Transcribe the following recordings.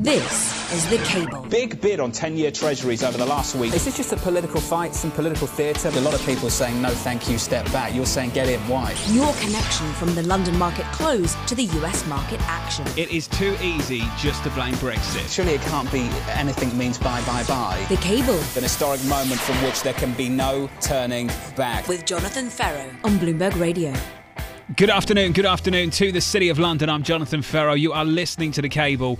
This is The Cable. Big bid on 10 year treasuries over the last week. Is this just a political fight, some political theatre? A lot of people saying no, thank you, step back. You're saying get in, why? Your connection from the London market close to the US market action. It is too easy just to blame Brexit. Surely it can't be anything means bye, bye, bye. The Cable. An historic moment from which there can be no turning back. With Jonathan Ferro on Bloomberg Radio. Good afternoon, good afternoon to the City of London. I'm Jonathan Ferro. You are listening to The Cable,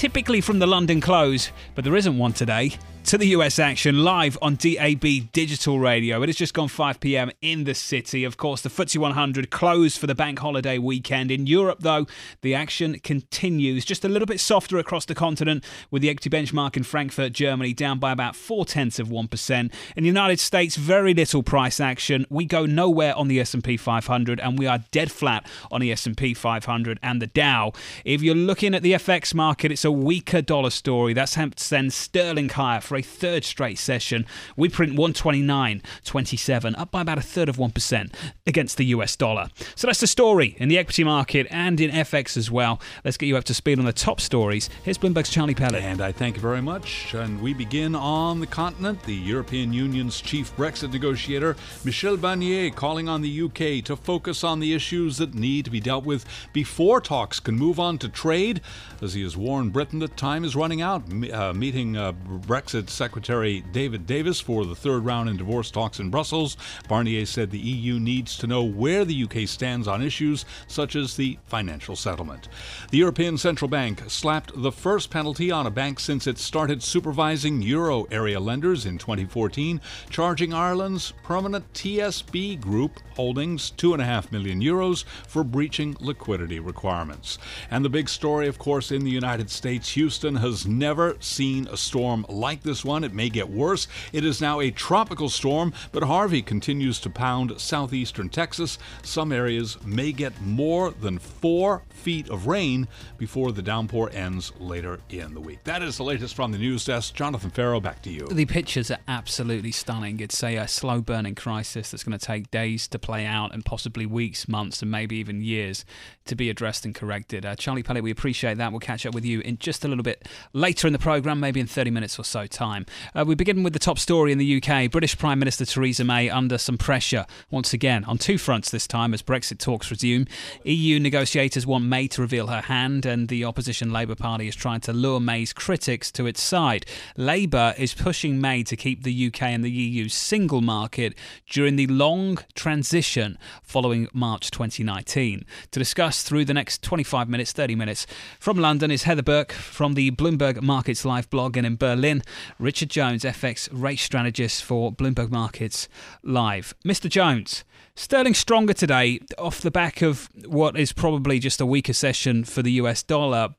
typically from the London Close, but there isn't one today to the US action live on DAB digital radio. It has just gone 5 pm in the city. Of course, the FTSE 100 closed for the bank holiday weekend. In Europe, though, the action continues just a little bit softer across the continent, with the equity benchmark in Frankfurt, Germany, down by about four tenths of 1%. In the United States, very little price action. We go nowhere on the S&P 500, and we are dead flat on the S&P 500 and the Dow. If you're looking at the FX market, it's a weaker dollar story. That's sends sterling higher for a third straight session. We print 129.27, up by about a third of 1% against the US dollar. So that's the story in the equity market and in FX as well. Let's get you up to speed on the top stories. Here's Bloomberg's Charlie Pellet. And I thank you very much. And we begin on the continent. The European Union's chief Brexit negotiator, Michel Barnier, calling on the UK to focus on the issues that need to be dealt with before talks can move on to trade, as he has warned Britain that time is running out. Uh, meeting uh, Brexit Secretary David Davis for the third round in divorce talks in Brussels. Barnier said the EU needs to know where the UK stands on issues such as the financial settlement. The European Central Bank slapped the first penalty on a bank since it started supervising euro area lenders in 2014, charging Ireland's permanent TSB group holdings 2.5 million euros for breaching liquidity requirements. And the big story, of course, in the United States, Houston has never seen a storm like this this one. It may get worse. It is now a tropical storm, but Harvey continues to pound southeastern Texas. Some areas may get more than four feet of rain before the downpour ends later in the week. That is the latest from the news desk. Jonathan Ferro, back to you. The pictures are absolutely stunning. It's a, a slow burning crisis that's going to take days to play out and possibly weeks, months, and maybe even years to be addressed and corrected. Uh, Charlie Pellet, we appreciate that. We'll catch up with you in just a little bit later in the programme, maybe in 30 minutes or so time. Uh, we begin with the top story in the UK. British Prime Minister Theresa May under some pressure once again on two fronts this time as Brexit talks resume. EU negotiators want May to reveal her hand, and the opposition Labour Party is trying to lure May's critics to its side. Labour is pushing May to keep the UK and the EU single market during the long transition following March 2019. To discuss through the next 25 minutes, 30 minutes, from London is Heather Burke from the Bloomberg Markets Live blog, and in Berlin, Richard Jones, FX rate strategist for Bloomberg Markets Live. Mr. Jones, sterling stronger today off the back of what is probably just a weaker session for the US dollar,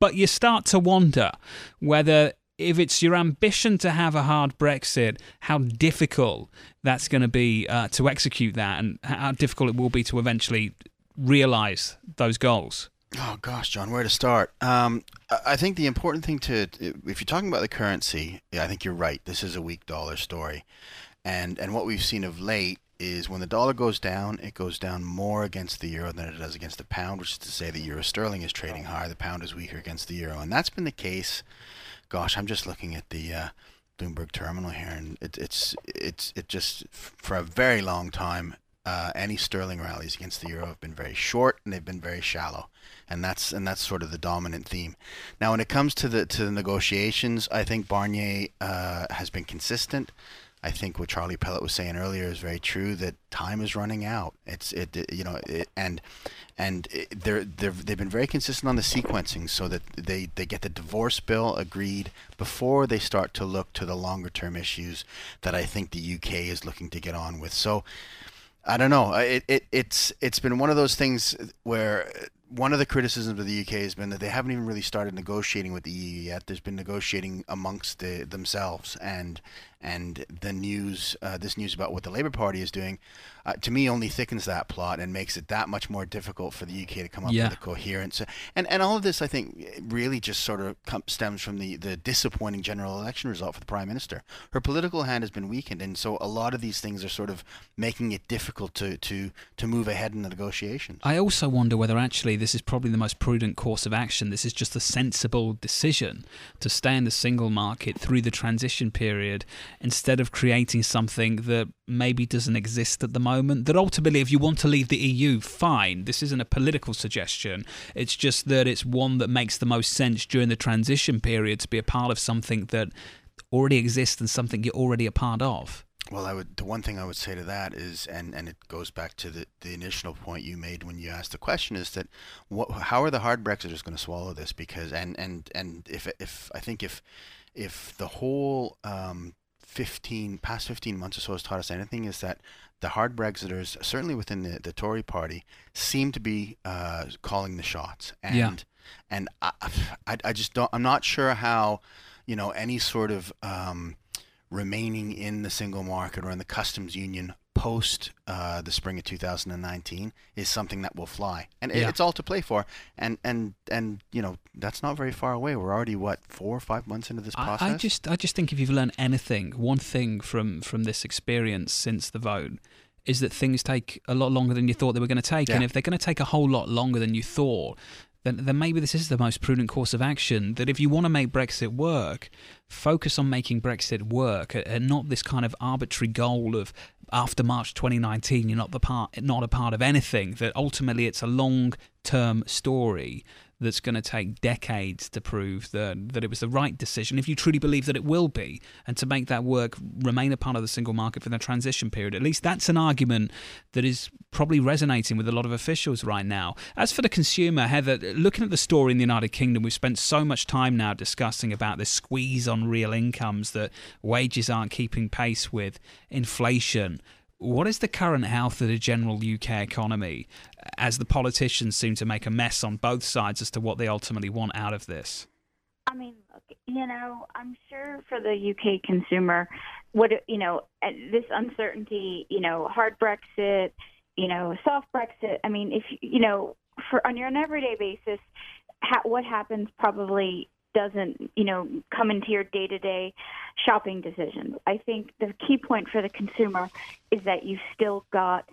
but you start to wonder whether if it's your ambition to have a hard Brexit, how difficult that's going to be uh, to execute that, and how difficult it will be to eventually realise those goals. Oh gosh, John, where to start? Um, I think the important thing to, if you're talking about the currency, I think you're right. This is a weak dollar story, and and what we've seen of late is when the dollar goes down, it goes down more against the euro than it does against the pound, which is to say the euro sterling is trading higher, the pound is weaker against the euro, and that's been the case. Gosh, I'm just looking at the uh, Bloomberg terminal here, and it, it's it's it just for a very long time. Uh, any sterling rallies against the euro have been very short and they've been very shallow and that's and that's sort of the dominant theme. Now, when it comes to the to the negotiations, I think Barnier uh, has been consistent. I think what Charlie Pellet was saying earlier is very true. That time is running out. It's it, you know it, and and they're they've been very consistent on the sequencing so that they they get the divorce bill agreed before they start to look to the longer term issues that I think the UK is looking to get on with. So I don't know. It, it it's it's been one of those things where one of the criticisms of the UK has been that they haven't even really started negotiating with the EU yet. There's been negotiating amongst the, themselves, and and the news, uh, this news about what the Labour Party is doing, uh, to me only thickens that plot and makes it that much more difficult for the UK to come up yeah. with a coherence. And and all of this, I think, really just sort of stems from the the disappointing general election result for the Prime Minister. Her political hand has been weakened, and so a lot of these things are sort of making it difficult to to to move ahead in the negotiations. I also wonder whether actually this is probably the most prudent course of action. This is just a sensible decision to stay in the single market through the transition period instead of creating something that maybe doesn't exist at the moment. That ultimately, if you want to leave the EU, fine. This isn't a political suggestion. It's just that it's one that makes the most sense during the transition period to be a part of something that already exists and something you're already a part of. Well, I would. The one thing I would say to that is, and, and it goes back to the, the initial point you made when you asked the question, is that what, how are the hard Brexiters going to swallow this? Because and and and if if I think if if the whole um, 15 past 15 months or so has taught us anything, is that the hard Brexiters, certainly within the, the Tory party, seem to be uh, calling the shots. And Yeah. and I, I, I just don't. I'm not sure how, you know, any sort of um, remaining in the single market or in the customs union post uh, the spring of 2019 is something that will fly, and Yeah. it's all to play for. And and and you know that's not very far away. We're already what four or five months into this I, process. I just I just think if you've learned anything, one thing from from this experience since the vote is that things take a lot longer than you thought they were going to take, and if they're going to take a whole lot longer than you thought. Then, then maybe this is the most prudent course of action. That if you want to make Brexit work, focus on making Brexit work, and- not this kind of arbitrary goal of after March 2019 you're not the part, not a part of anything. That ultimately it's a long-term story that's going to take decades to prove that that it was the right decision if you truly believe that it will be. And to make that work remain a part of the single market for the transition period. At least that's an argument that is probably resonating with a lot of officials right now. As for the consumer heather looking at the story in the united kingdom we've spent so much time now discussing about this squeeze on real incomes that wages aren't keeping pace with inflation what is the current health of the general UK economy as the politicians seem to make a mess on both sides as to what they ultimately want out of this? I mean, look, you know, I'm sure for the UK consumer, what you know, uh, this uncertainty, you know, hard Brexit, you know, soft Brexit. I mean, if you know, for on your an everyday basis, ha- what happens probably doesn't, you know, come into your day-to-day shopping decisions. I think the key point for the consumer is that you've still got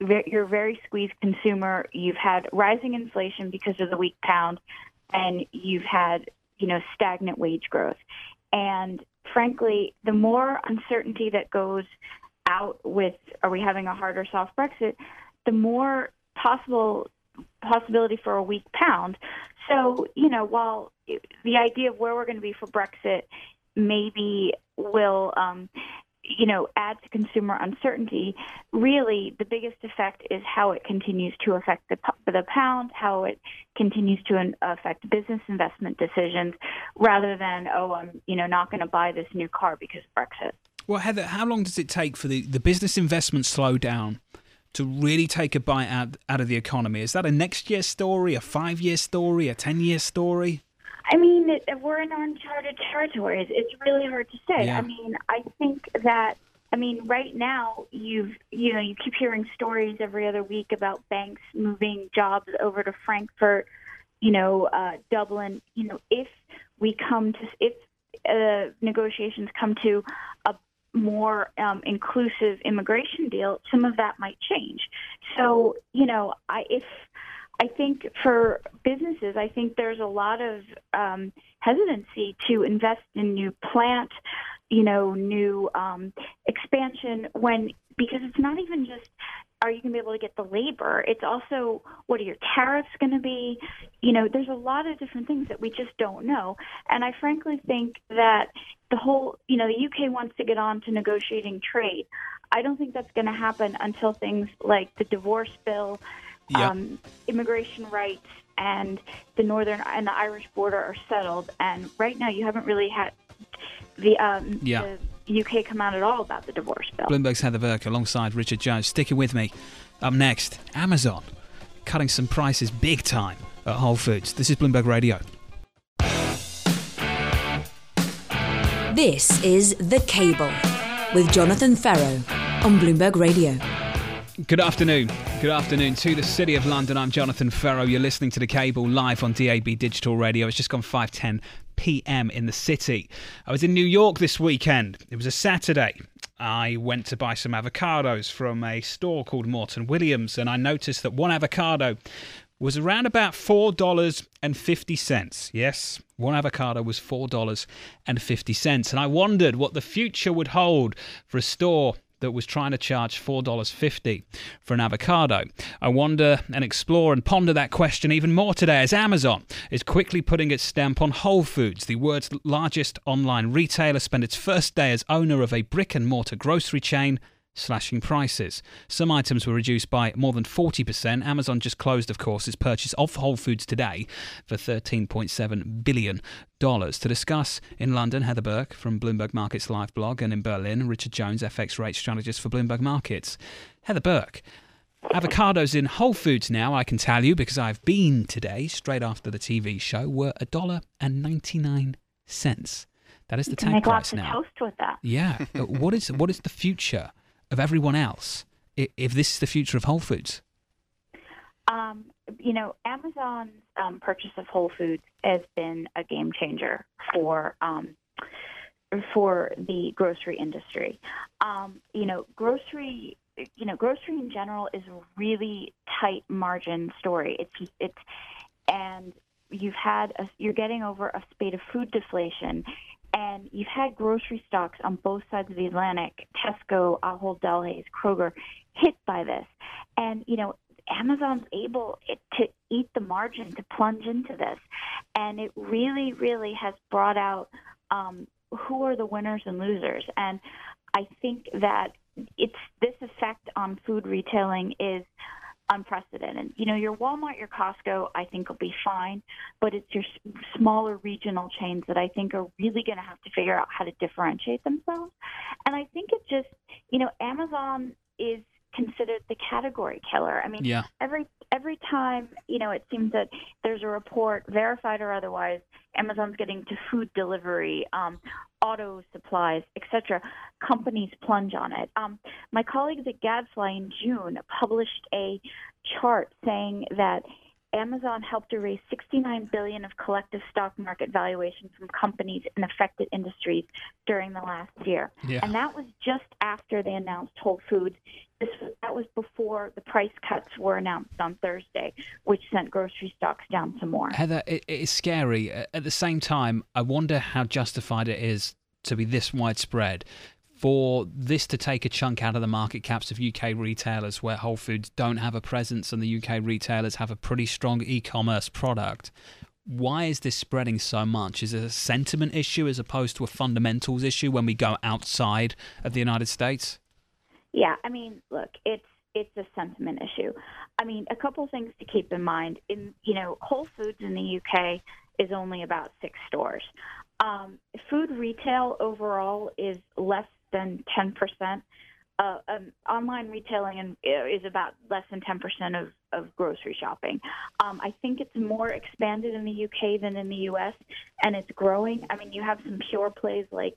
you're a very squeezed consumer. You've had rising inflation because of the weak pound, and you've had you know stagnant wage growth. And frankly, the more uncertainty that goes out with are we having a hard or soft Brexit, the more possible possibility for a weak pound. So you know, while the idea of where we're going to be for Brexit maybe will um, you know, add to consumer uncertainty, really the biggest effect is how it continues to affect the, the pound, how it continues to affect business investment decisions, rather than, oh, I'm, you know, not going to buy this new car because of Brexit. Well, Heather, how long does it take for the, the business investment slowdown to really take a bite out, out of the economy? Is that a next year story, a five year story, a 10 year story? I mean, it, we're in uncharted territories. It's really hard to say. Yeah. I mean, I think that. I mean, right now you've you know you keep hearing stories every other week about banks moving jobs over to Frankfurt, you know, uh, Dublin. You know, if we come to if uh, negotiations come to a more um, inclusive immigration deal, some of that might change. So, you know, I if I think for businesses, I think there's a lot of um, hesitancy to invest in new plant, you know, new um, expansion when because it's not even just are you going to be able to get the labor? It's also what are your tariffs going to be? You know, there's a lot of different things that we just don't know. And I frankly think that the whole, you know, the UK wants to get on to negotiating trade. I don't think that's going to happen until things like the divorce bill Yeah. um, immigration rights and the northern and the Irish border are settled. And right now, you haven't really had the um, Yeah. the UK come out at all about the divorce bill. Bloomberg's Heather Burke alongside Richard Jones. Sticking with me. Up next, Amazon cutting some prices big time at Whole Foods. This is Bloomberg Radio. This is The Cable with Jonathan Ferro on Bloomberg Radio. Good afternoon. Good afternoon to the City of London. I'm Jonathan Ferro. You're listening to The Cable live on DAB Digital Radio. It's just gone 5:10 p.m. in the city. I was in New York this weekend. It was a Saturday. I went to buy some avocados from a store called Morton Williams, and I noticed that one avocado was around about $4.50. Yes, one avocado was $4.50. And I wondered what the future would hold for a store that was trying to charge $4.50 for an avocado. I wonder and explore and ponder that question even more today as Amazon is quickly putting its stamp on Whole Foods, the world's largest online retailer, spent its first day as owner of a brick and mortar grocery chain slashing prices. Some items were reduced by more than 40%. Amazon just closed, of course, its purchase of Whole Foods today for $13.7 billion. To discuss in London, Heather Burke from Bloomberg Markets Live blog, and in Berlin, Richard Jones, FX rate strategist for Bloomberg Markets. Heather Burke, avocados in Whole Foods now, I can tell you, because I've been today, straight after the TV show, were a dollar and 99 cents. That is the you tag make price lots now. of toast with that. Yeah. What is what is the future of everyone else if this is the future of Whole Foods? Um, you know, Amazon's um, purchase of Whole Foods has been a game changer for um, for the grocery industry. Um, you know, grocery you know, grocery in general is a really tight margin story. It's it's and you've had a, you're getting over a spate of food deflation and you've had grocery stocks on both sides of the Atlantic, Tesco, Ahold Delhaize, Kroger, hit by this. And, you know, Amazon's able to eat the margin, to plunge into this. And it really, really has brought out um, who are the winners and losers. And I think that it's this effect on food retailing is unprecedented. You know, your Walmart, your Costco, I think will be fine, but it's your smaller regional chains that I think are really going to have to figure out how to differentiate themselves. And I think it just, you know, Amazon is considered the category killer. I mean, Yeah. every every time, you know, it seems that there's a report, verified or otherwise, Amazon's getting to food delivery, um, auto supplies, etc. Companies plunge on it. Um, my colleagues at Gadfly in June published a chart saying that Amazon helped to raise 69 billion of collective stock market valuation from companies in affected industries during the last year, Yeah. and that was just after they announced Whole Foods. This that was before the price cuts were announced on Thursday, which sent grocery stocks down some more. Heather, it, it is scary. At the same time, I wonder how justified it is to be this widespread. For this to take a chunk out of the market caps of UK retailers where Whole Foods don't have a presence and the UK retailers have a pretty strong e commerce product, why is this spreading so much? Is it a sentiment issue as opposed to a fundamentals issue when we go outside of the United States? Yeah, I mean, look, it's it's a sentiment issue. I mean, a couple things to keep in mind. In you know, Whole Foods in the UK is only about six stores. Um, food retail overall is less than ten percent. Uh, um, online retailing is about less than 10% of, of grocery shopping. Um, I think it's more expanded in the UK than in the US, and it's growing. I mean, you have some pure plays like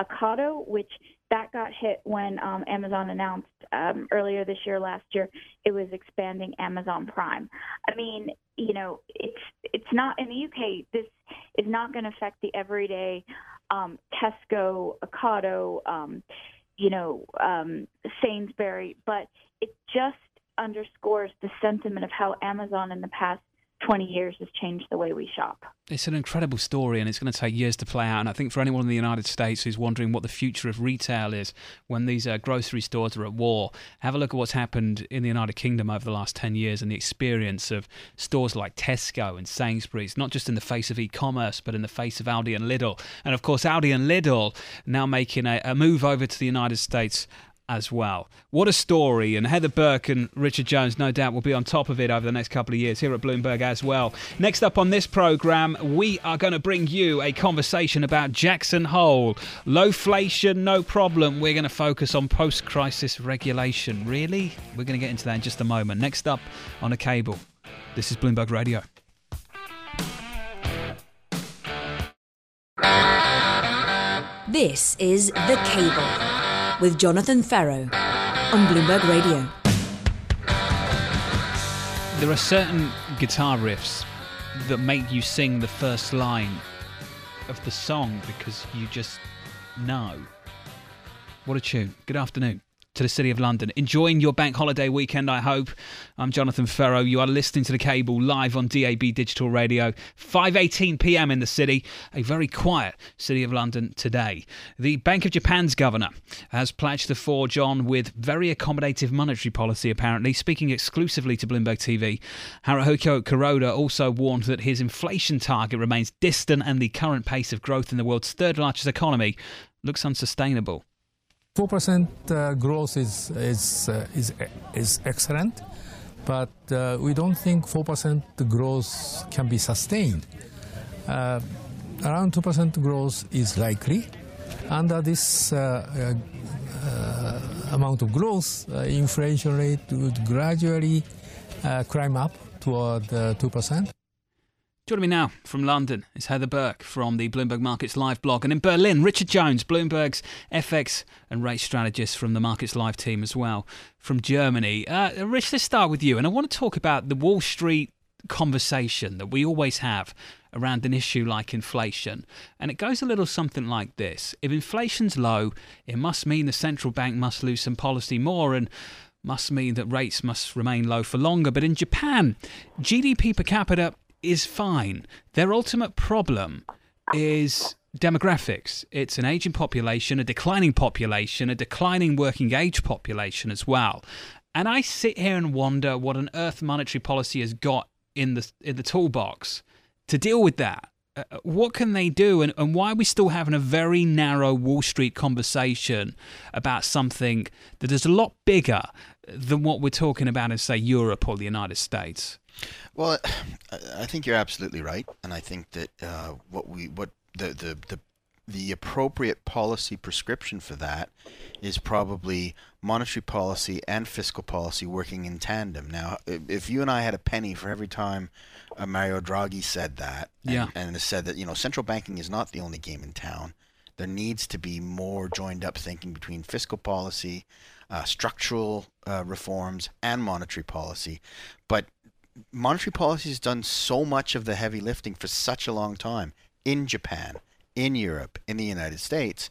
Ocado, which that got hit when um, Amazon announced um, earlier this year, last year, it was expanding Amazon Prime. I mean, you know, it's it's not in the UK. This is not going to affect the everyday um, Tesco, Ocado, um, you know, um, Sainsbury, but it just underscores the sentiment of how Amazon in the past 20 years has changed the way we shop. It's an incredible story and it's going to take years to play out. And I think for anyone in the United States who's wondering what the future of retail is when these uh, grocery stores are at war, have a look at what's happened in the United Kingdom over the last 10 years and the experience of stores like Tesco and Sainsbury's, not just in the face of e commerce, but in the face of Aldi and Lidl. And of course, Aldi and Lidl now making a, a move over to the United States as well. What a story. And Heather Burke and Richard Jones, no doubt, will be on top of it over the next couple of years here at Bloomberg as well. Next up on this program, we are going to bring you a conversation about Jackson Hole. Lowflation, no problem. We're going to focus on post crisis regulation. Really? We're going to get into that in just a moment. Next up on a cable. This is Bloomberg Radio. This is The Cable with Jonathan Ferro on Bloomberg Radio. There are certain guitar riffs that make you sing the first line of the song because you just know. What a tune. Good afternoon. To the City of London. Enjoying your bank holiday weekend, I hope. I'm Jonathan Ferro. You are listening to the cable live on DAB Digital Radio. 5:18 p.m. in the city. A very quiet City of London today. The Bank of Japan's governor has pledged to forge on with very accommodative monetary policy. Apparently, speaking exclusively to Bloomberg TV, Haruhiko Kuroda also warned that his inflation target remains distant and the current pace of growth in the world's third largest economy looks unsustainable. Four percent uh, growth is is uh, is is excellent, but uh, we don't think four percent growth can be sustained. Uh, around two percent growth is likely. Under this uh, uh, amount of growth, inflation rate would gradually climb up toward two percent. Joining me now from London is Heather Burke from the Bloomberg Markets Live blog. And in Berlin, Richard Jones, Bloomberg's FX and rate strategist from the Markets Live team as well from Germany. Uh, Rich, let's start with you. And I want to talk about the Wall Street conversation that we always have around an issue like inflation. And it goes a little something like this If inflation's low, it must mean the central bank must loosen policy more. And must mean that rates must remain low for longer. But in Japan, GDP per capita is fine. Their ultimate problem is demographics. It's an aging population, a declining population, a declining working age population as well. And I sit here and wonder what on earth monetary policy has got in the in the toolbox to deal with that. Uh, what can they do, and, and why are we still having a very narrow Wall Street conversation about something that is a lot bigger than what we're talking about in, say, Europe or the United States? Well, I think you're absolutely right, and I think that uh, what we what the, the the the appropriate policy prescription for that is probably monetary policy and fiscal policy working in tandem. Now, if you and I had a penny for every time uh, Mario Draghi said that, and, yeah. and said that you know central banking is not the only game in town, there needs to be more joined up thinking between fiscal policy, uh, structural uh, reforms, and monetary policy. But monetary policy has done so much of the heavy lifting for such a long time in Japan, in Europe, in the United States.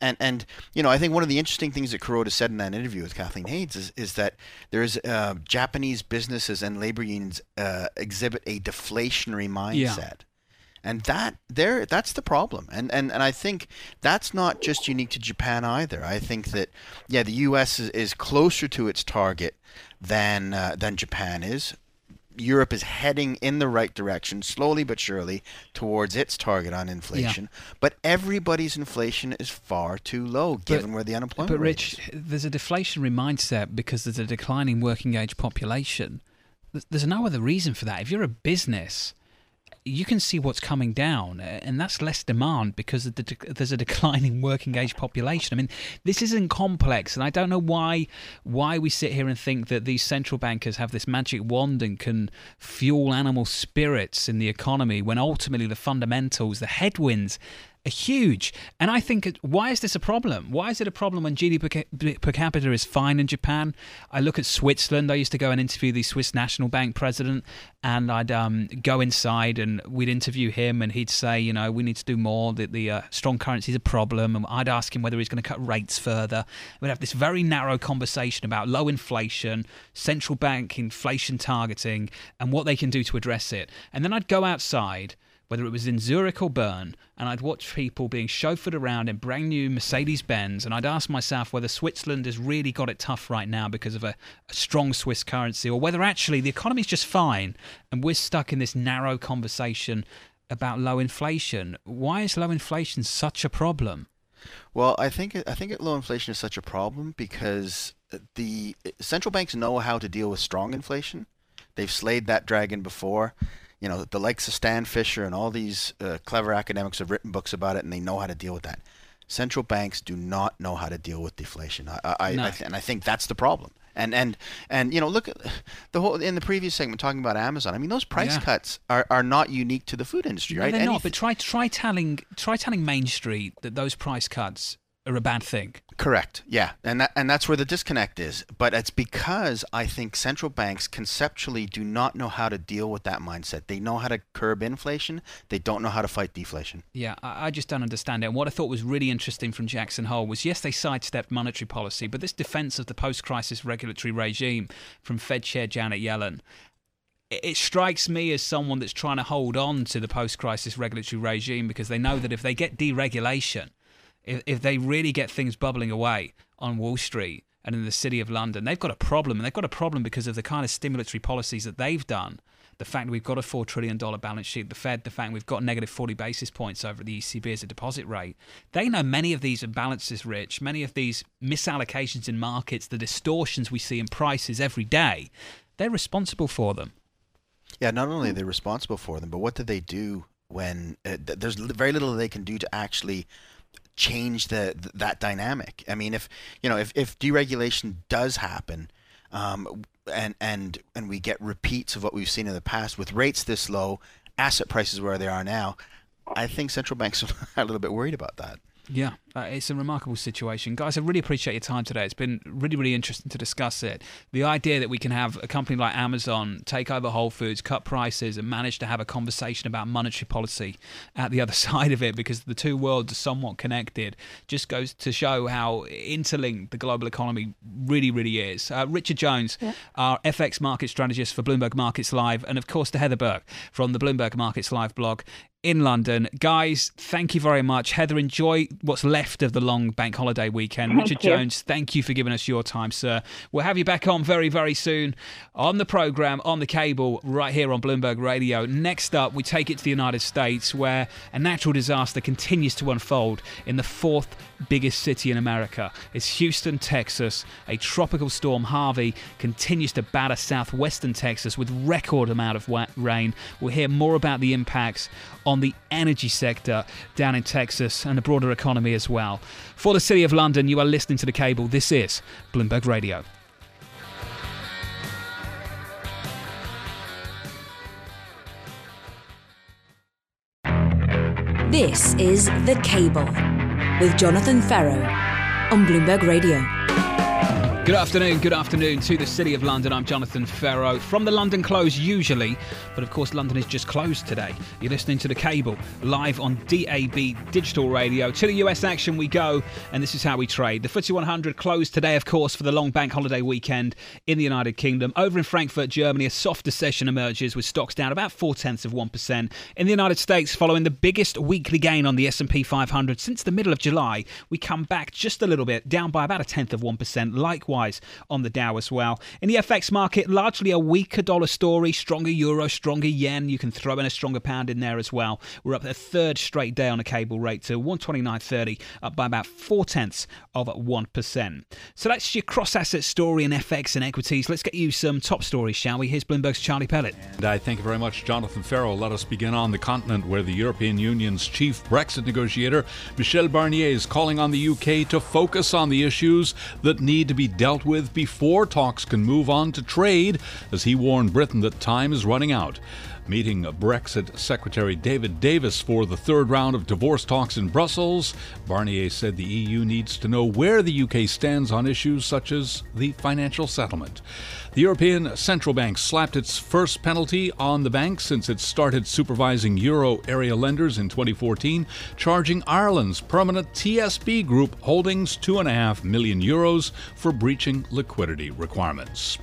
And, and you know, I think one of the interesting things that Kuroda said in that interview with Kathleen Hays is, is that there's uh, Japanese businesses and labor unions uh, exhibit a deflationary mindset. Yeah. And that there that's the problem. And, and and I think that's not just unique to Japan either. I think that yeah, the US is, is closer to its target than uh, than Japan is. Europe is heading in the right direction, slowly but surely, towards its target on inflation. Yeah. But everybody's inflation is far too low, given but, where the unemployment is. but Rich, is. there's a deflationary mindset because there's a declining working age population. There's no other reason for that. If you're a business you can see what's coming down, and that's less demand because the, there's a declining working age population. I mean, this isn't complex, and I don't know why why we sit here and think that these central bankers have this magic wand and can fuel animal spirits in the economy when ultimately the fundamentals, the headwinds huge. And I think, why is this a problem? Why is it a problem when GDP per capita is fine in Japan? I look at Switzerland. I used to go and interview the Swiss National Bank president, and I'd um, go inside and we'd interview him, and he'd say, you know, we need to do more. That the uh, strong currency is a problem. And I'd ask him whether he's going to cut rates further. We'd have this very narrow conversation about low inflation, central bank inflation targeting, and what they can do to address it. And then I'd go outside whether it was in Zurich or Bern, and I'd watch people being chauffeured around in brand new Mercedes Benz, and I'd ask myself whether Switzerland has really got it tough right now because of a, a strong Swiss currency, or whether actually the economy's just fine and we're stuck in this narrow conversation about low inflation. Why is low inflation such a problem? Well, I think I think low inflation is such a problem because the central banks know how to deal with strong inflation. They've slayed that dragon before you know, the likes of Stan Fischer and all these uh, clever academics have written books about it, and they know how to deal with that. Central banks do not know how to deal with deflation, I, I, no. I th- and I think that's the problem. And and and you know, look at the whole in the previous segment talking about Amazon. I mean, those price yeah. cuts are, are not unique to the food industry, no, right? They're not. But try try telling try telling Main Street that those price cuts are a bad thing. Correct. Yeah, and that, and that's where the disconnect is. But it's because I think central banks conceptually do not know how to deal with that mindset. They know how to curb inflation. They don't know how to fight deflation. Yeah, I, I just don't understand it. And what I thought was really interesting from Jackson Hole was yes, they sidestepped monetary policy, but this defense of the post-crisis regulatory regime from Fed Chair Janet Yellen it strikes me as someone that's trying to hold on to the post crisis regulatory regime because they know that if they get deregulation, if, if they really get things bubbling away on Wall Street and in the City of London, they've got a problem. And they've got a problem because of the kind of stimulatory policies that they've done. The fact we've got a $4 trillion balance sheet, the Fed, the fact we've got negative 40 basis points over the ECB as a deposit rate. They know many of these imbalances, Rich, many of these misallocations in markets, the distortions we see in prices every day. They're responsible for them. Yeah, not only are they responsible for them, but what do they do when uh, there's very little they can do to actually change the that dynamic. I mean, if you know, if, if deregulation does happen, um, and and and we get repeats of what we've seen in the past with rates this low, asset prices where they are now, I think central banks are a little bit worried about that. Yeah, uh, it's a remarkable situation. Guys, I really appreciate your time today. It's been really, really interesting to discuss it. The idea that we can have a company like Amazon take over Whole Foods, cut prices, and manage to have a conversation about monetary policy at the other side of it because the two worlds are somewhat connected just goes to show how interlinked the global economy really, really is. Uh, Richard Jones, yeah. our FX market strategist for Bloomberg Markets Live, and of course to Heather Burke from the Bloomberg Markets Live blog in London. Guys, thank you very much. Heather, enjoy what's left of the long bank holiday weekend. Thank Richard you. Jones, thank you for giving us your time, sir. We'll have you back on very, very soon on the programme, on the cable, right here on Bloomberg Radio. Next up, we take it to the United States, where a natural disaster continues to unfold in the fourth biggest city in America. It's Houston, Texas. A tropical storm, Harvey, continues to batter southwestern Texas with record amount of rain. We'll hear more about the impacts on the energy sector down in Texas and the broader economy as well. For the City of London, you are listening to the cable. This is Bloomberg Radio. This is The Cable with Jonathan Ferro on Bloomberg Radio. Good afternoon, good afternoon to the City of London. I'm Jonathan Ferro from the London Close, usually, but of course, London is just closed today. You're listening to The Cable live on DAB digital radio. To the US action we go, and this is how we trade. The FTSE 100 closed today, of course, for the long bank holiday weekend in the United Kingdom. Over in Frankfurt, Germany, a softer session emerges with stocks down about four tenths of 1%. In the United States, following the biggest weekly gain on the S&P 500 since the middle of July, we come back just a little bit, down by about a tenth of 1%. Likewise, on the Dow as well. In the FX market, largely a weaker dollar story, stronger euro, stronger yen. You can throw in a stronger pound in there as well. We're up a third straight day on a cable rate to 129.30, up by about four tenths of 1%. So that's your cross asset story in FX and equities. Let's get you some top stories, shall we? Here's Bloomberg's Charlie Pellet. And I thank you very much, Jonathan Ferro. Let us begin on the continent where the European Union's chief Brexit negotiator, Michel Barnier, is calling on the UK to focus on the issues that need to be dealt dealt with before talks can move on to trade, as he warned Britain that time is running out meeting Brexit Secretary David Davis for the third round of divorce talks in Brussels. Barnier said the EU needs to know where the UK stands on issues such as the financial settlement. The European Central Bank slapped its first penalty on the bank since it started supervising euro area lenders in 2014, charging Ireland's permanent TSB group holdings 2.5 million euros for breaching liquidity requirements.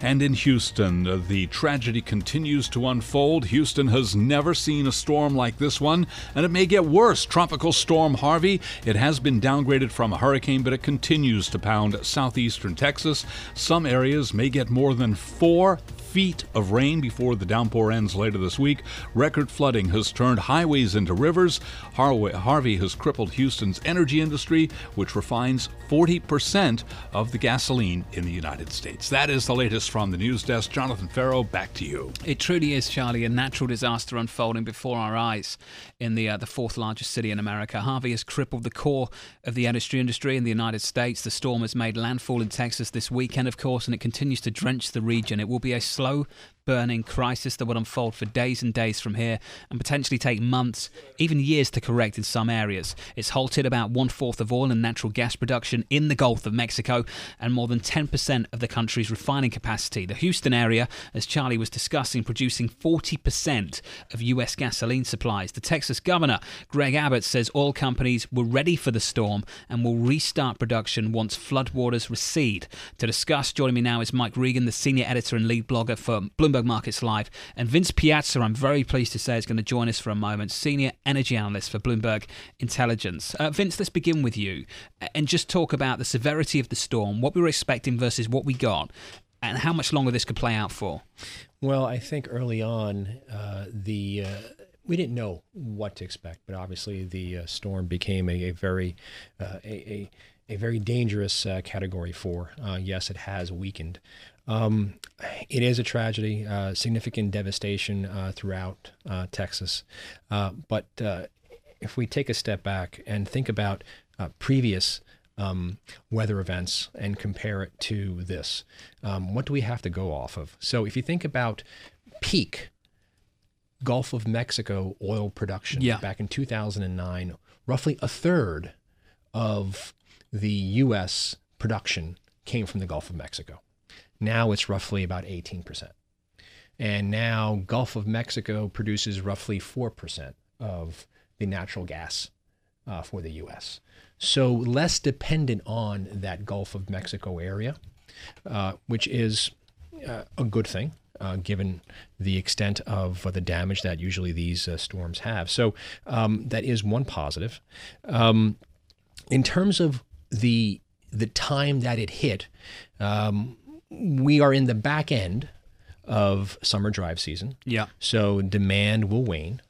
And in Houston, the tragedy continues to unfold. Houston has never seen a storm like this one, and it may get worse. Tropical Storm Harvey, it has been downgraded from a hurricane, but it continues to pound southeastern Texas. Some areas may get more than four feet of rain before the downpour ends later this week. Record flooding has turned highways into rivers. Harvey has crippled Houston's energy industry, which refines 40% of the gasoline in the United States. That is the latest from the news desk. Jonathan Ferro, back to you. It truly is. Charlie, a natural disaster unfolding before our eyes in the uh, the fourth largest city in America. Harvey has crippled the core of the industry industry in the United States. The storm has made landfall in Texas this weekend, of course, and it continues to drench the region. It will be a slow burning crisis that will unfold for days and days from here and potentially take months, even years to correct in some areas. It's halted about one fourth of oil and natural gas production in the Gulf of Mexico and more than 10% of the country's refining capacity. The Houston area, as Charlie was discussing, producing 40% of US gasoline supplies. The Texas governor, Greg Abbott, says oil companies were ready for the storm and will restart production once floodwaters recede. To discuss, joining me now is Mike Regan, the senior editor and lead blogger for Bloomberg Bloomberg Markets Live. And Vince Piazza, I'm very pleased to say, is going to join us for a moment, senior energy analyst for Bloomberg Intelligence. Uh, Vince, let's begin with you and just talk about the severity of the storm, what we were expecting versus what we got, and how much longer this could play out for. Well, I think early on, uh, the uh, we didn't know what to expect, but obviously the uh, storm became a, a very uh, a, a, a very dangerous uh, category four. Uh, yes, it has weakened. Um, it is a tragedy, uh, significant devastation uh, throughout uh, Texas. Uh, but uh, if we take a step back and think about uh, previous um, weather events and compare it to this, um, what do we have to go off of? So if you think about peak Gulf of Mexico oil production yeah. back in 2009, roughly a third of the U.S. production came from the Gulf of Mexico. Now it's roughly about 18%. And now Gulf of Mexico produces roughly 4% of the natural gas uh, for the U.S. So less dependent on that Gulf of Mexico area, uh, which is uh, a good thing. Uh, given the extent of uh, the damage that usually these uh, storms have. So um, that is one positive. Um, in terms of the the time that it hit, um, we are in the back end of summer drive season. Yeah. So demand will wane.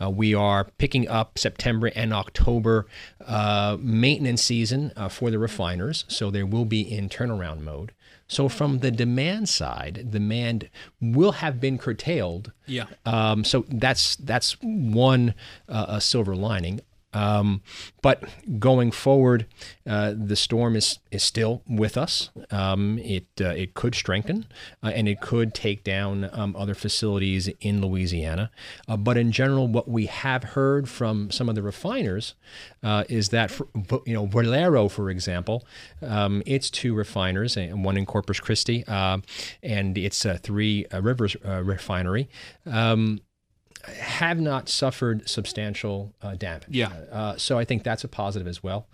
Uh, we are picking up September and October uh, maintenance season uh, for the refiners, so there will be in turnaround mode. So from the demand side, demand will have been curtailed. Yeah. Um, so that's that's one uh, silver lining. Um, but going forward, uh, the storm is, is still with us. Um, it uh, it could strengthen uh, and it could take down um, other facilities in Louisiana. Uh, but in general, what we have heard from some of the refiners uh, is that for, you know Valero, for example, um, it's two refiners, one in Corpus Christi, uh, and it's a Three Rivers refinery. Um, have not suffered substantial uh, damage. Yeah. Uh, so I think that's a positive as well.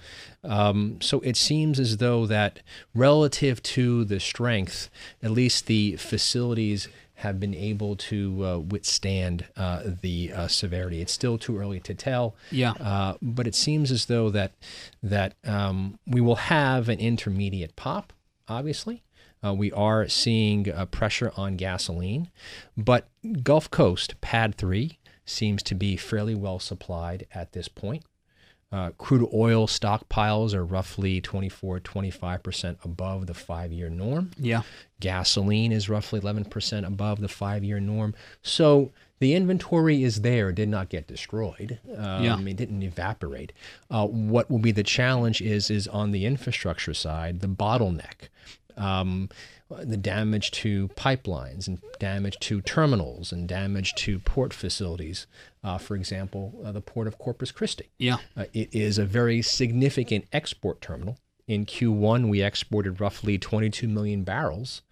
Um, so it seems as though that relative to the strength, at least the facilities have been able to uh, withstand uh, the uh, severity. It's still too early to tell. Yeah. Uh, but it seems as though that that um, we will have an intermediate pop, obviously. Uh, we are seeing uh, pressure on gasoline, but Gulf Coast PADD 3 seems to be fairly well supplied at this point. Uh, crude oil stockpiles are roughly 24, 25% above the five year norm. Yeah. Gasoline is roughly 11% above the five year norm. So the inventory is there, did not get destroyed. Um, yeah. It didn't evaporate. Uh, what will be the challenge is, is on the infrastructure side, the bottleneck um, the damage to pipelines and damage to terminals and damage to port facilities. Uh, for example, uh, the port of Corpus Christi. Yeah. Uh, it is a very significant export terminal. In Q1, we exported roughly 22 million barrels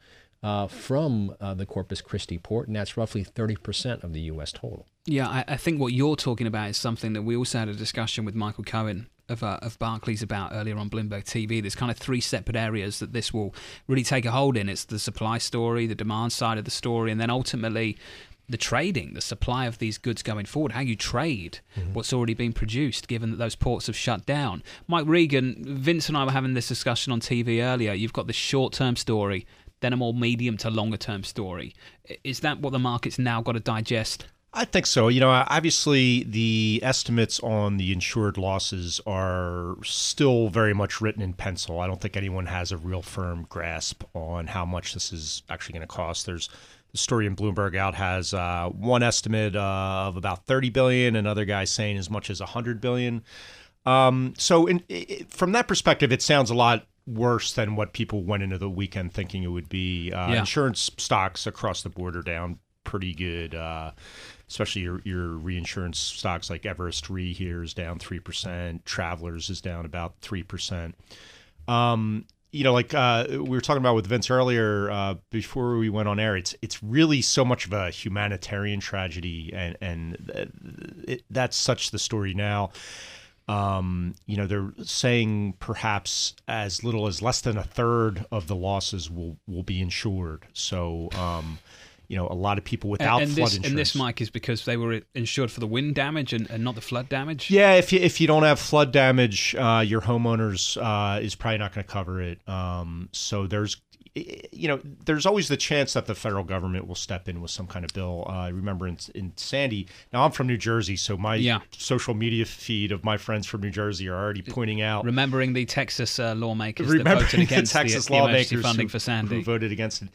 uh, from uh, the Corpus Christi port, and that's roughly 30% of the U.S. total. Yeah, I, I, think what you're talking about is something that we also had a discussion with Michael Cohen of, uh, of Barclays about earlier on Bloomberg TV. There's kind of three separate areas that this will really take a hold in. It's the supply story, the demand side of the story, and then ultimately the trading, the supply of these goods going forward, how you trade mm-hmm. what's already been produced, given that those ports have shut down. Mike Regan, Vince and I were having this discussion on TV earlier. You've got the short term story, then a more medium to longer term story. Is that what the market's now got to digest? I think so. You know, obviously the estimates on the insured losses are still very much written in pencil. I don't think anyone has a real firm grasp on how much this is actually going to cost. There's the story in Bloomberg out has uh, one estimate uh, of about 30 billion, another guy saying as much as 100 billion. Um, so, in, it, from that perspective, it sounds a lot worse than what people went into the weekend thinking it would be. Uh, Yeah. Insurance stocks across the board are down pretty good. Uh, especially your, your reinsurance stocks like Everest Re here is down 3%. Travelers is down about 3%. Um, you know, like uh, we were talking about with Vince earlier uh, before we went on air, it's it's really so much of a humanitarian tragedy, and and it, that's such the story now. Um, you know, they're saying perhaps as little as less than a third of the losses will will be insured. So, um, you know, a lot of people without and, and flood this, insurance. and this, Mike, is because they were insured for the wind damage and, and not the flood damage. Yeah, if you if you don't have flood damage, uh, your homeowners uh, is probably not going to cover it. Um, so there's, you know, there's always the chance that the federal government will step in with some kind of bill. Uh, I remember in, in Sandy. Now I'm from New Jersey, so my Yeah. social media feed of my friends from New Jersey are already pointing out. Remembering the Texas uh, lawmakers that voted against the Texas the, the lawmakers funding who, for Sandy. who voted against it,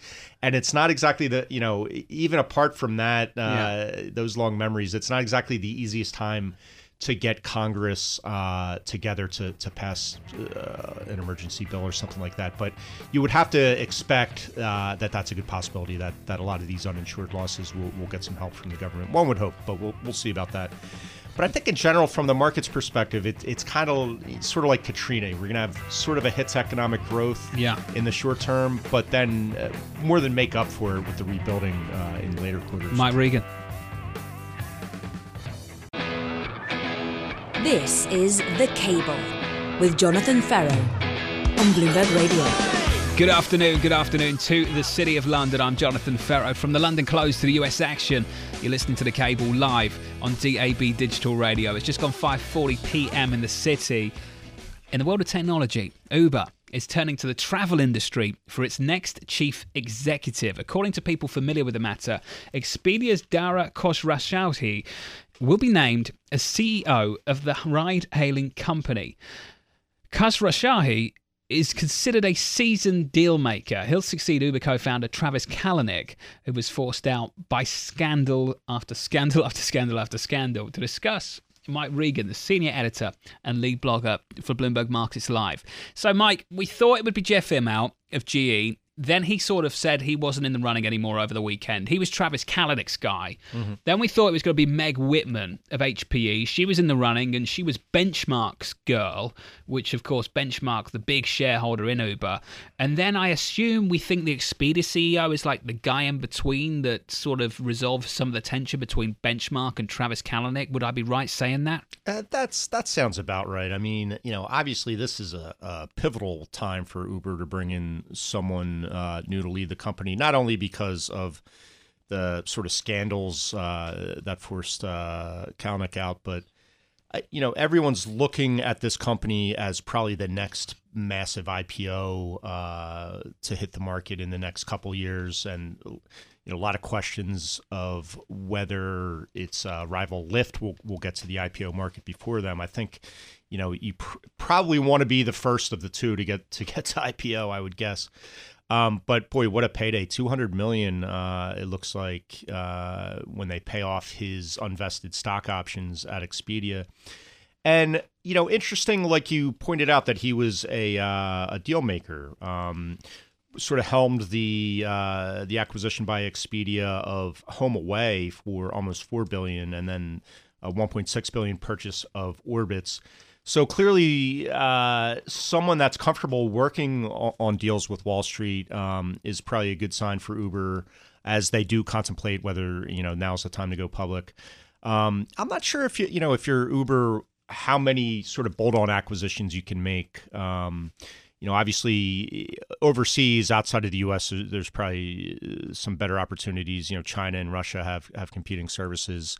and it's not exactly the you know even apart from that uh, Yeah. those long memories, it's not exactly the easiest time to get Congress uh, together to to pass uh, an emergency bill or something like that. But you would have to expect uh, that that's a good possibility that that a lot of these uninsured losses will, will get some help from the government. One would hope, but we'll we'll see about that. But I think in general, from the market's perspective, it, it's kind of it's sort of like Katrina. We're going to have sort of a hit to economic growth Yeah. in the short term, but then uh, more than make up for it with the rebuilding uh, in later quarters. Mike Regan. This is The Cable with Jonathan Ferro on Bloomberg Radio. Good afternoon, good afternoon to the City of London. I'm Jonathan Ferro from the London Close to the US Action. You're listening to the cable live on DAB Digital Radio. It's just gone 5:40 p.m. in the city. In the world of technology, Uber is turning to the travel industry for its next chief executive. According to people familiar with the matter, Expedia's Dara Khosrowshahi will be named as CEO of the ride-hailing company. Khosrowshahi is considered a seasoned deal maker. He'll succeed Uber co-founder Travis Kalanick, who was forced out by scandal after scandal after scandal after scandal, to discuss Mike Regan, the senior editor and lead blogger for Bloomberg Markets Live. So, Mike, we thought it would be Jeff Immelt of GE. Then he sort of said he wasn't in the running anymore over the weekend. He was Travis Kalanick's guy. Then we thought it was going to be Meg Whitman of HPE. She was in the running and she was Benchmark's girl, which of course Benchmark, the big shareholder in Uber. And then I assume we think the Expedia CEO is like the guy in between that sort of resolves some of the tension between Benchmark and Travis Kalanick. Would I be right saying that? Uh, that's that sounds about right. I mean, you know, obviously this is a, a pivotal time for Uber to bring in someone uh, new to lead the company, not only because of the sort of scandals uh, that forced uh, Kalanick out, but you know, everyone's looking at this company as probably the next massive IPO uh, to hit the market in the next couple years, and you know, a lot of questions of whether its uh, rival Lyft will will get to the IPO market before them. I think, you know, you pr- probably want to be the first of the two to get to get to IPO. I would guess. Um, but boy, what a payday! Two hundred million. Uh, it looks like uh, when they pay off his unvested stock options at Expedia, and you know, interesting. Like you pointed out, that he was a uh, a deal maker. Um, sort of helmed the uh, the acquisition by Expedia of HomeAway for almost four billion, and then a 1.6 billion purchase of Orbitz. So clearly, uh, someone that's comfortable working on deals with Wall Street um, is probably a good sign for Uber as they do contemplate whether you know now's the time to go public. Um, I'm not sure if you you know if you're Uber, how many sort of bolt-on acquisitions you can make. Um, you know, obviously overseas, outside of the U.S., there's probably uh, some better opportunities. You know, China and Russia have have competing services.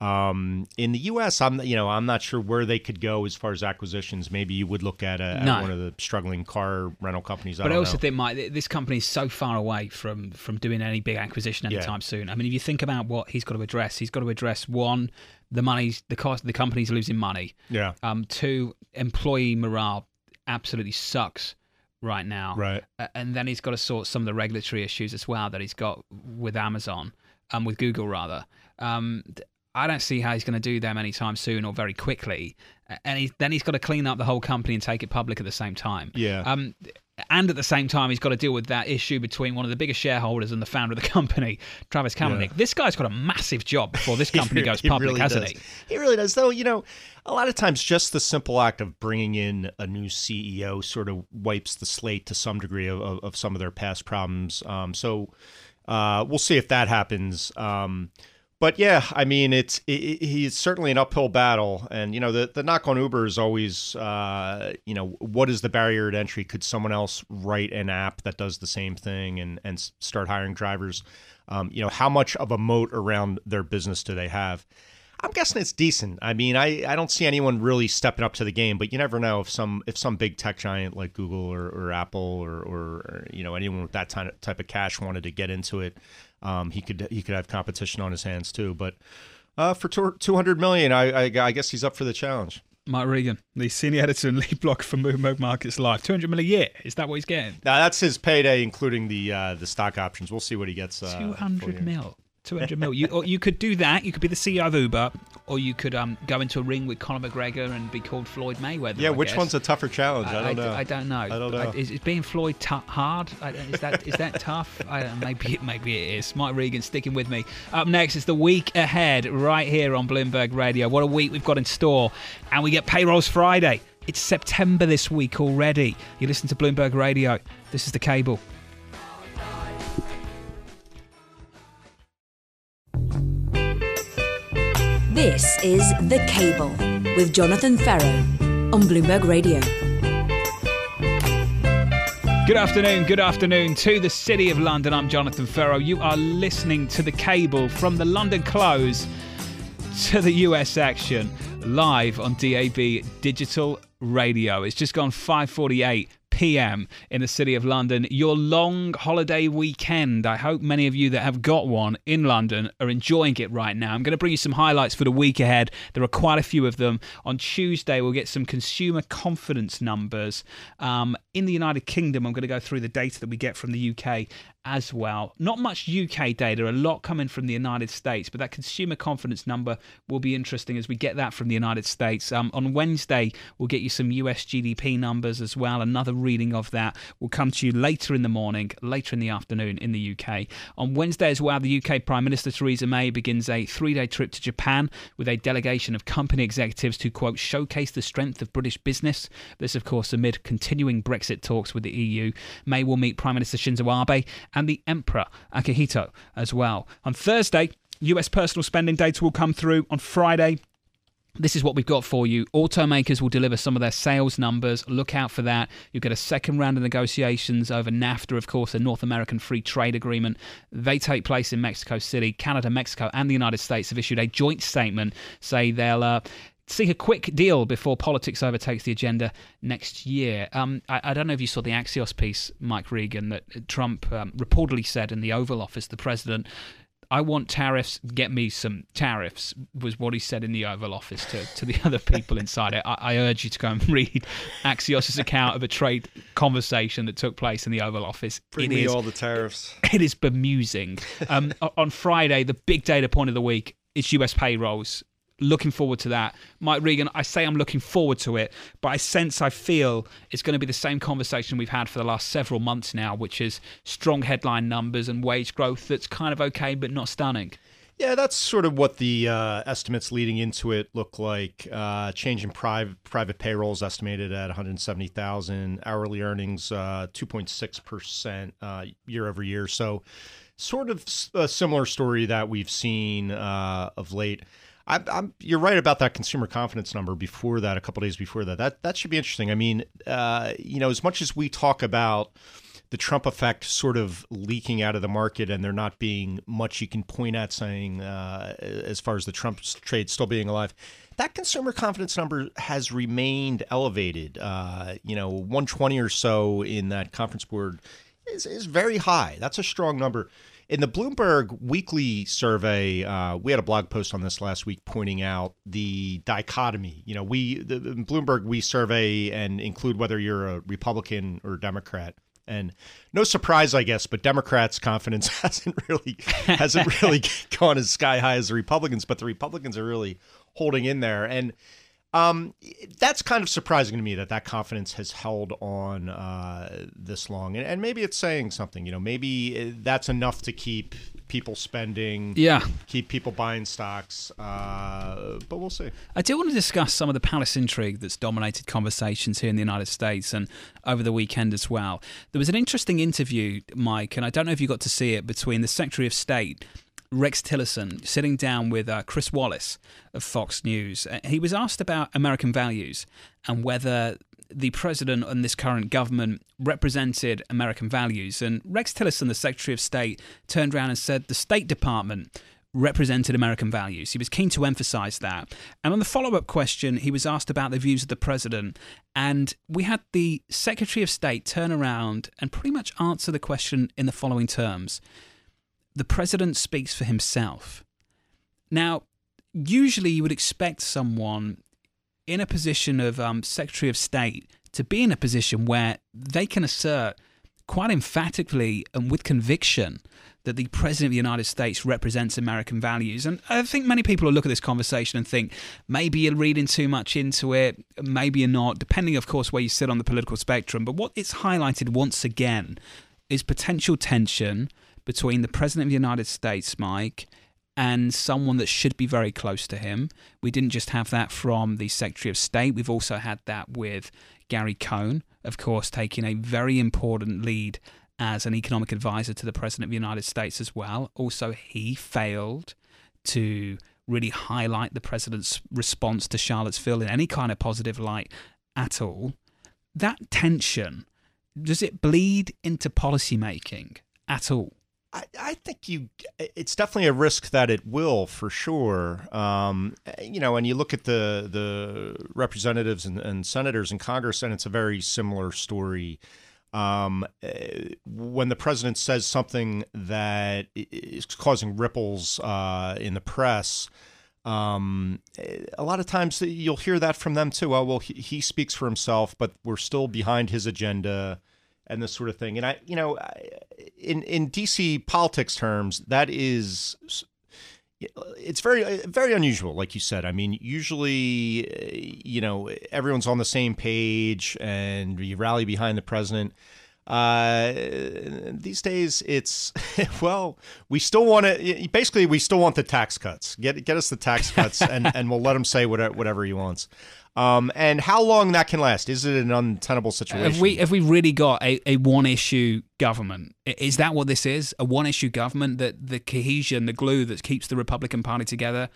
Um, in the U.S., I'm you know I'm not sure where they could go as far as acquisitions. Maybe you would look at, a, at one of the struggling car rental companies. I But I also know. think, Mike, this company is so far away from from doing any big acquisition Yeah. anytime soon. I mean, if you think about what he's got to address, he's got to address one, the money's the cost, the company's losing money. Yeah. Um, two, employee morale absolutely sucks right now. Right. And then he's got to sort some of the regulatory issues as well that he's got with Amazon, um, with Google rather. Um, I don't see how he's going to do them anytime soon or very quickly. And he, then he's got to clean up the whole company and take it public at the same time. Yeah. Um, and at the same time, he's got to deal with that issue between one of the biggest shareholders and the founder of the company, Travis Kalanick. Yeah. This guy's got a massive job before this company goes really public, hasn't does. he? He really does. Though, you know, a lot of times just the simple act of bringing in a new CEO sort of wipes the slate to some degree of, of, of some of their past problems. Um, so uh, we'll see if that happens. Um, but yeah, I mean, it's it, he's certainly an uphill battle, and you know, the the knock on Uber is always, uh, you know, what is the barrier to entry? Could someone else write an app that does the same thing and and start hiring drivers? Um, you know, how much of a moat around their business do they have? I'm guessing it's decent. I mean, I, I don't see anyone really stepping up to the game, but you never know if some if some big tech giant like Google or, or Apple or, or, you know anyone with that type type of cash wanted to get into it, um, he could he could have competition on his hands too. But uh, for two hundred million, I, I I guess he's up for the challenge. Mike Regan, the senior editor and lead blogger for Bloomberg Markets Live. 200 million a year. Is that what he's getting? Now that's his payday, including the uh, the stock options. We'll see what he gets. Uh, full 200 year. mil. 200 mil. You, or you could do that. You could be the CEO of Uber, or you could um, go into a ring with Conor McGregor and be called Floyd Mayweather. Yeah, I which guess. one's a tougher challenge? I, don't know. I don't know. I don't know. Is, is being Floyd t- hard? I, is that is that tough? I. Maybe maybe it is. Mike Regan sticking with me. Up next is the week ahead, right here on Bloomberg Radio. What a week we've got in store, and we get payrolls Friday. It's September this week already. You listen to Bloomberg Radio. This is the cable. This is The Cable with Jonathan Ferro on Bloomberg Radio. Good afternoon, good afternoon to the City of London. I'm Jonathan Ferro. You are listening to the cable from the London close to the US action live on DAB Digital Radio. It's just gone 548 p.m. in the City of London. Your long holiday weekend. I hope many of you that have got one in London are enjoying it right now. I'm going to bring you some highlights for the week ahead. There are quite a few of them. On Tuesday, we'll get some consumer confidence numbers. Um, in the United Kingdom, I'm going to go through the data that we get from the UK as well. Not much UK data, a lot coming from the United States, but that consumer confidence number will be interesting as we get that from the United States. Um, on Wednesday, we'll get you some US GDP numbers as well. Another reading of that will come to you later in the morning, later in the afternoon in the UK. On Wednesday as well, the UK Prime Minister Theresa May begins a three day trip to Japan with a delegation of company executives to, quote, showcase the strength of British business. This, of course, amid continuing Brexit talks with the EU. May will meet Prime Minister Shinzo Abe and the Emperor Akihito as well. On Thursday, US personal spending data will come through. On Friday, this is what we've got for you. Automakers will deliver some of their sales numbers. Look out for that. You'll get a second round of negotiations over NAFTA, of course, a North American Free Trade Agreement. They take place in Mexico City. Canada, Mexico, and the United States have issued a joint statement say they'll. Uh, Seek a quick deal before politics overtakes the agenda next year. Um, I, I don't know if you saw the Axios piece, Mike Regan, that Trump um, reportedly said in the Oval Office, the president I want tariffs, get me some tariffs, was what he said in the Oval Office to, to the other people inside it. I, I urge you to go and read Axios' account of a trade conversation that took place in the Oval Office. Bring It me is- all the tariffs. It is bemusing. Um, on Friday, the big data point of the week is US payrolls. Looking forward to that. Mike Regan, I say I'm looking forward to it, but I sense, I feel it's going to be the same conversation we've had for the last several months now, which is strong headline numbers and wage growth that's kind of okay, but not stunning. Yeah, that's sort of what the uh, estimates leading into it look like. Uh, change in private private payrolls estimated at 170,000, hourly earnings uh, 2.6 percent uh, year over year. So, sort of a similar story that we've seen uh, of late. I, I'm, you're right about that consumer confidence number before that, a couple days before that. That that should be interesting. I mean, uh, you know, as much as we talk about the Trump effect sort of leaking out of the market and there not being much you can point at saying uh, as far as the Trump trade still being alive. That consumer confidence number has remained elevated. Uh, you know, 120 or so in that conference board is, is very high. That's a strong number. In the Bloomberg weekly survey, uh, we had a blog post on this last week pointing out the dichotomy. You know, we the, Bloomberg we survey and include whether you're a Republican or Democrat. And no surprise, I guess, but Democrats' confidence hasn't really hasn't really gone as sky high as the Republicans. But the Republicans are really holding in there, and um, that's kind of surprising to me that that confidence has held on uh, this long, and, and maybe it's saying something. You know, maybe that's enough to keep people spending, yeah, keep people buying stocks. Uh, but we'll see. I do want to discuss some of the palace intrigue that's dominated conversations here in the United States and over the weekend as well. There was an interesting interview, Mike, and I don't know if you got to see it between the Secretary of State Rex Tillerson sitting down with uh, Chris Wallace of Fox News. Uh, he was asked about American values and whether the president and this current government represented American values. And Rex Tillerson, the Secretary of State, turned around and said the State Department represented American values. He was keen to emphasize that. And on the follow up question, he was asked about the views of the president. And we had the Secretary of State turn around and pretty much answer the question in the following terms the president speaks for himself. Now, usually you would expect someone in a position of um, Secretary of State to be in a position where they can assert quite emphatically and with conviction that the President of the United States represents American values. And I think many people will look at this conversation and think maybe you're reading too much into it, maybe you're not, depending, of course, where you sit on the political spectrum. But what it's highlighted once again is potential tension between the President of the United States, Mike, and someone that should be very close to him. We didn't just have that from the Secretary of State, we've also had that with Gary Cohn, of course, taking a very important lead as an economic advisor to the President of the United States as well. Also, he failed to really highlight the President's response to Charlottesville in any kind of positive light at all. That tension, does it bleed into policymaking at all? I, I, think you it's definitely a risk that it will for sure. Um, you know and you look at the the representatives and, and, senators in congress and it's a very similar story. Um, eh, when the president says something that is causing ripples uh, in the press um, a lot of times you'll hear that from them too. Oh well he, he speaks for himself but we're still behind his agenda and this sort of thing. And I, you know, in in DC politics terms, that is it's very very unusual like you said. I mean usually you know everyone's on the same page and you rally behind the president. Uh, these days it's well we still want to basically we still want the tax cuts. Get get us the tax cuts and and we'll let him say whatever, whatever he wants um, and how long that can last? Is it an untenable situation? Have we have we really got a, a one issue government? Is that what this is? A one issue government that the cohesion, the glue that keeps the Republican Party together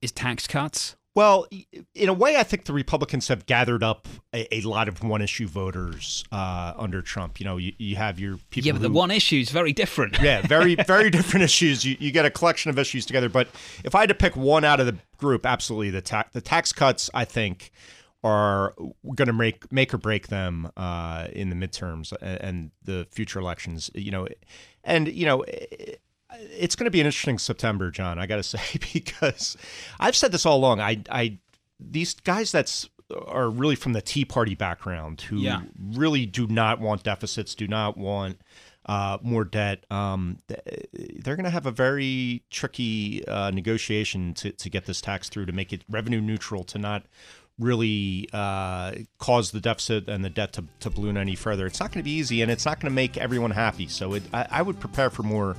is tax cuts? Well, in a way, I think the Republicans have gathered up a, a lot of one issue voters uh, under Trump. You know, you, you have your people. Yeah, but who, the one issue is very different. yeah, very, very different issues. You, you get a collection of issues together. But if I had to pick one out of the group, absolutely the tax the tax cuts, I think, are going to make make or break them uh, in the midterms and, and the future elections. You know, and you know it's going to be an interesting September, John. I got to say because I've said this all along. I, I, these guys that's are really from the Tea Party background who yeah. really do not want deficits, do not want uh, more debt. Um, they're going to have a very tricky uh, negotiation to, to get this tax through to make it revenue neutral, to not really uh, cause the deficit and the debt to, to balloon any further. It's not going to be easy, and it's not going to make everyone happy. So it, I, I would prepare for more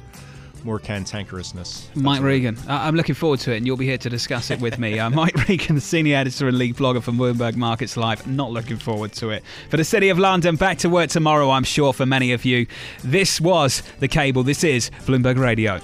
more cantankerousness. Mike Regan, I'm looking forward to it, and you'll be here to discuss it with me. Uh, Mike Regan, the senior editor and lead blogger from Bloomberg Markets Live. Not looking forward to it. For the City of London, back to work tomorrow, I'm sure, for many of you. This was The Cable. This is Bloomberg Radio.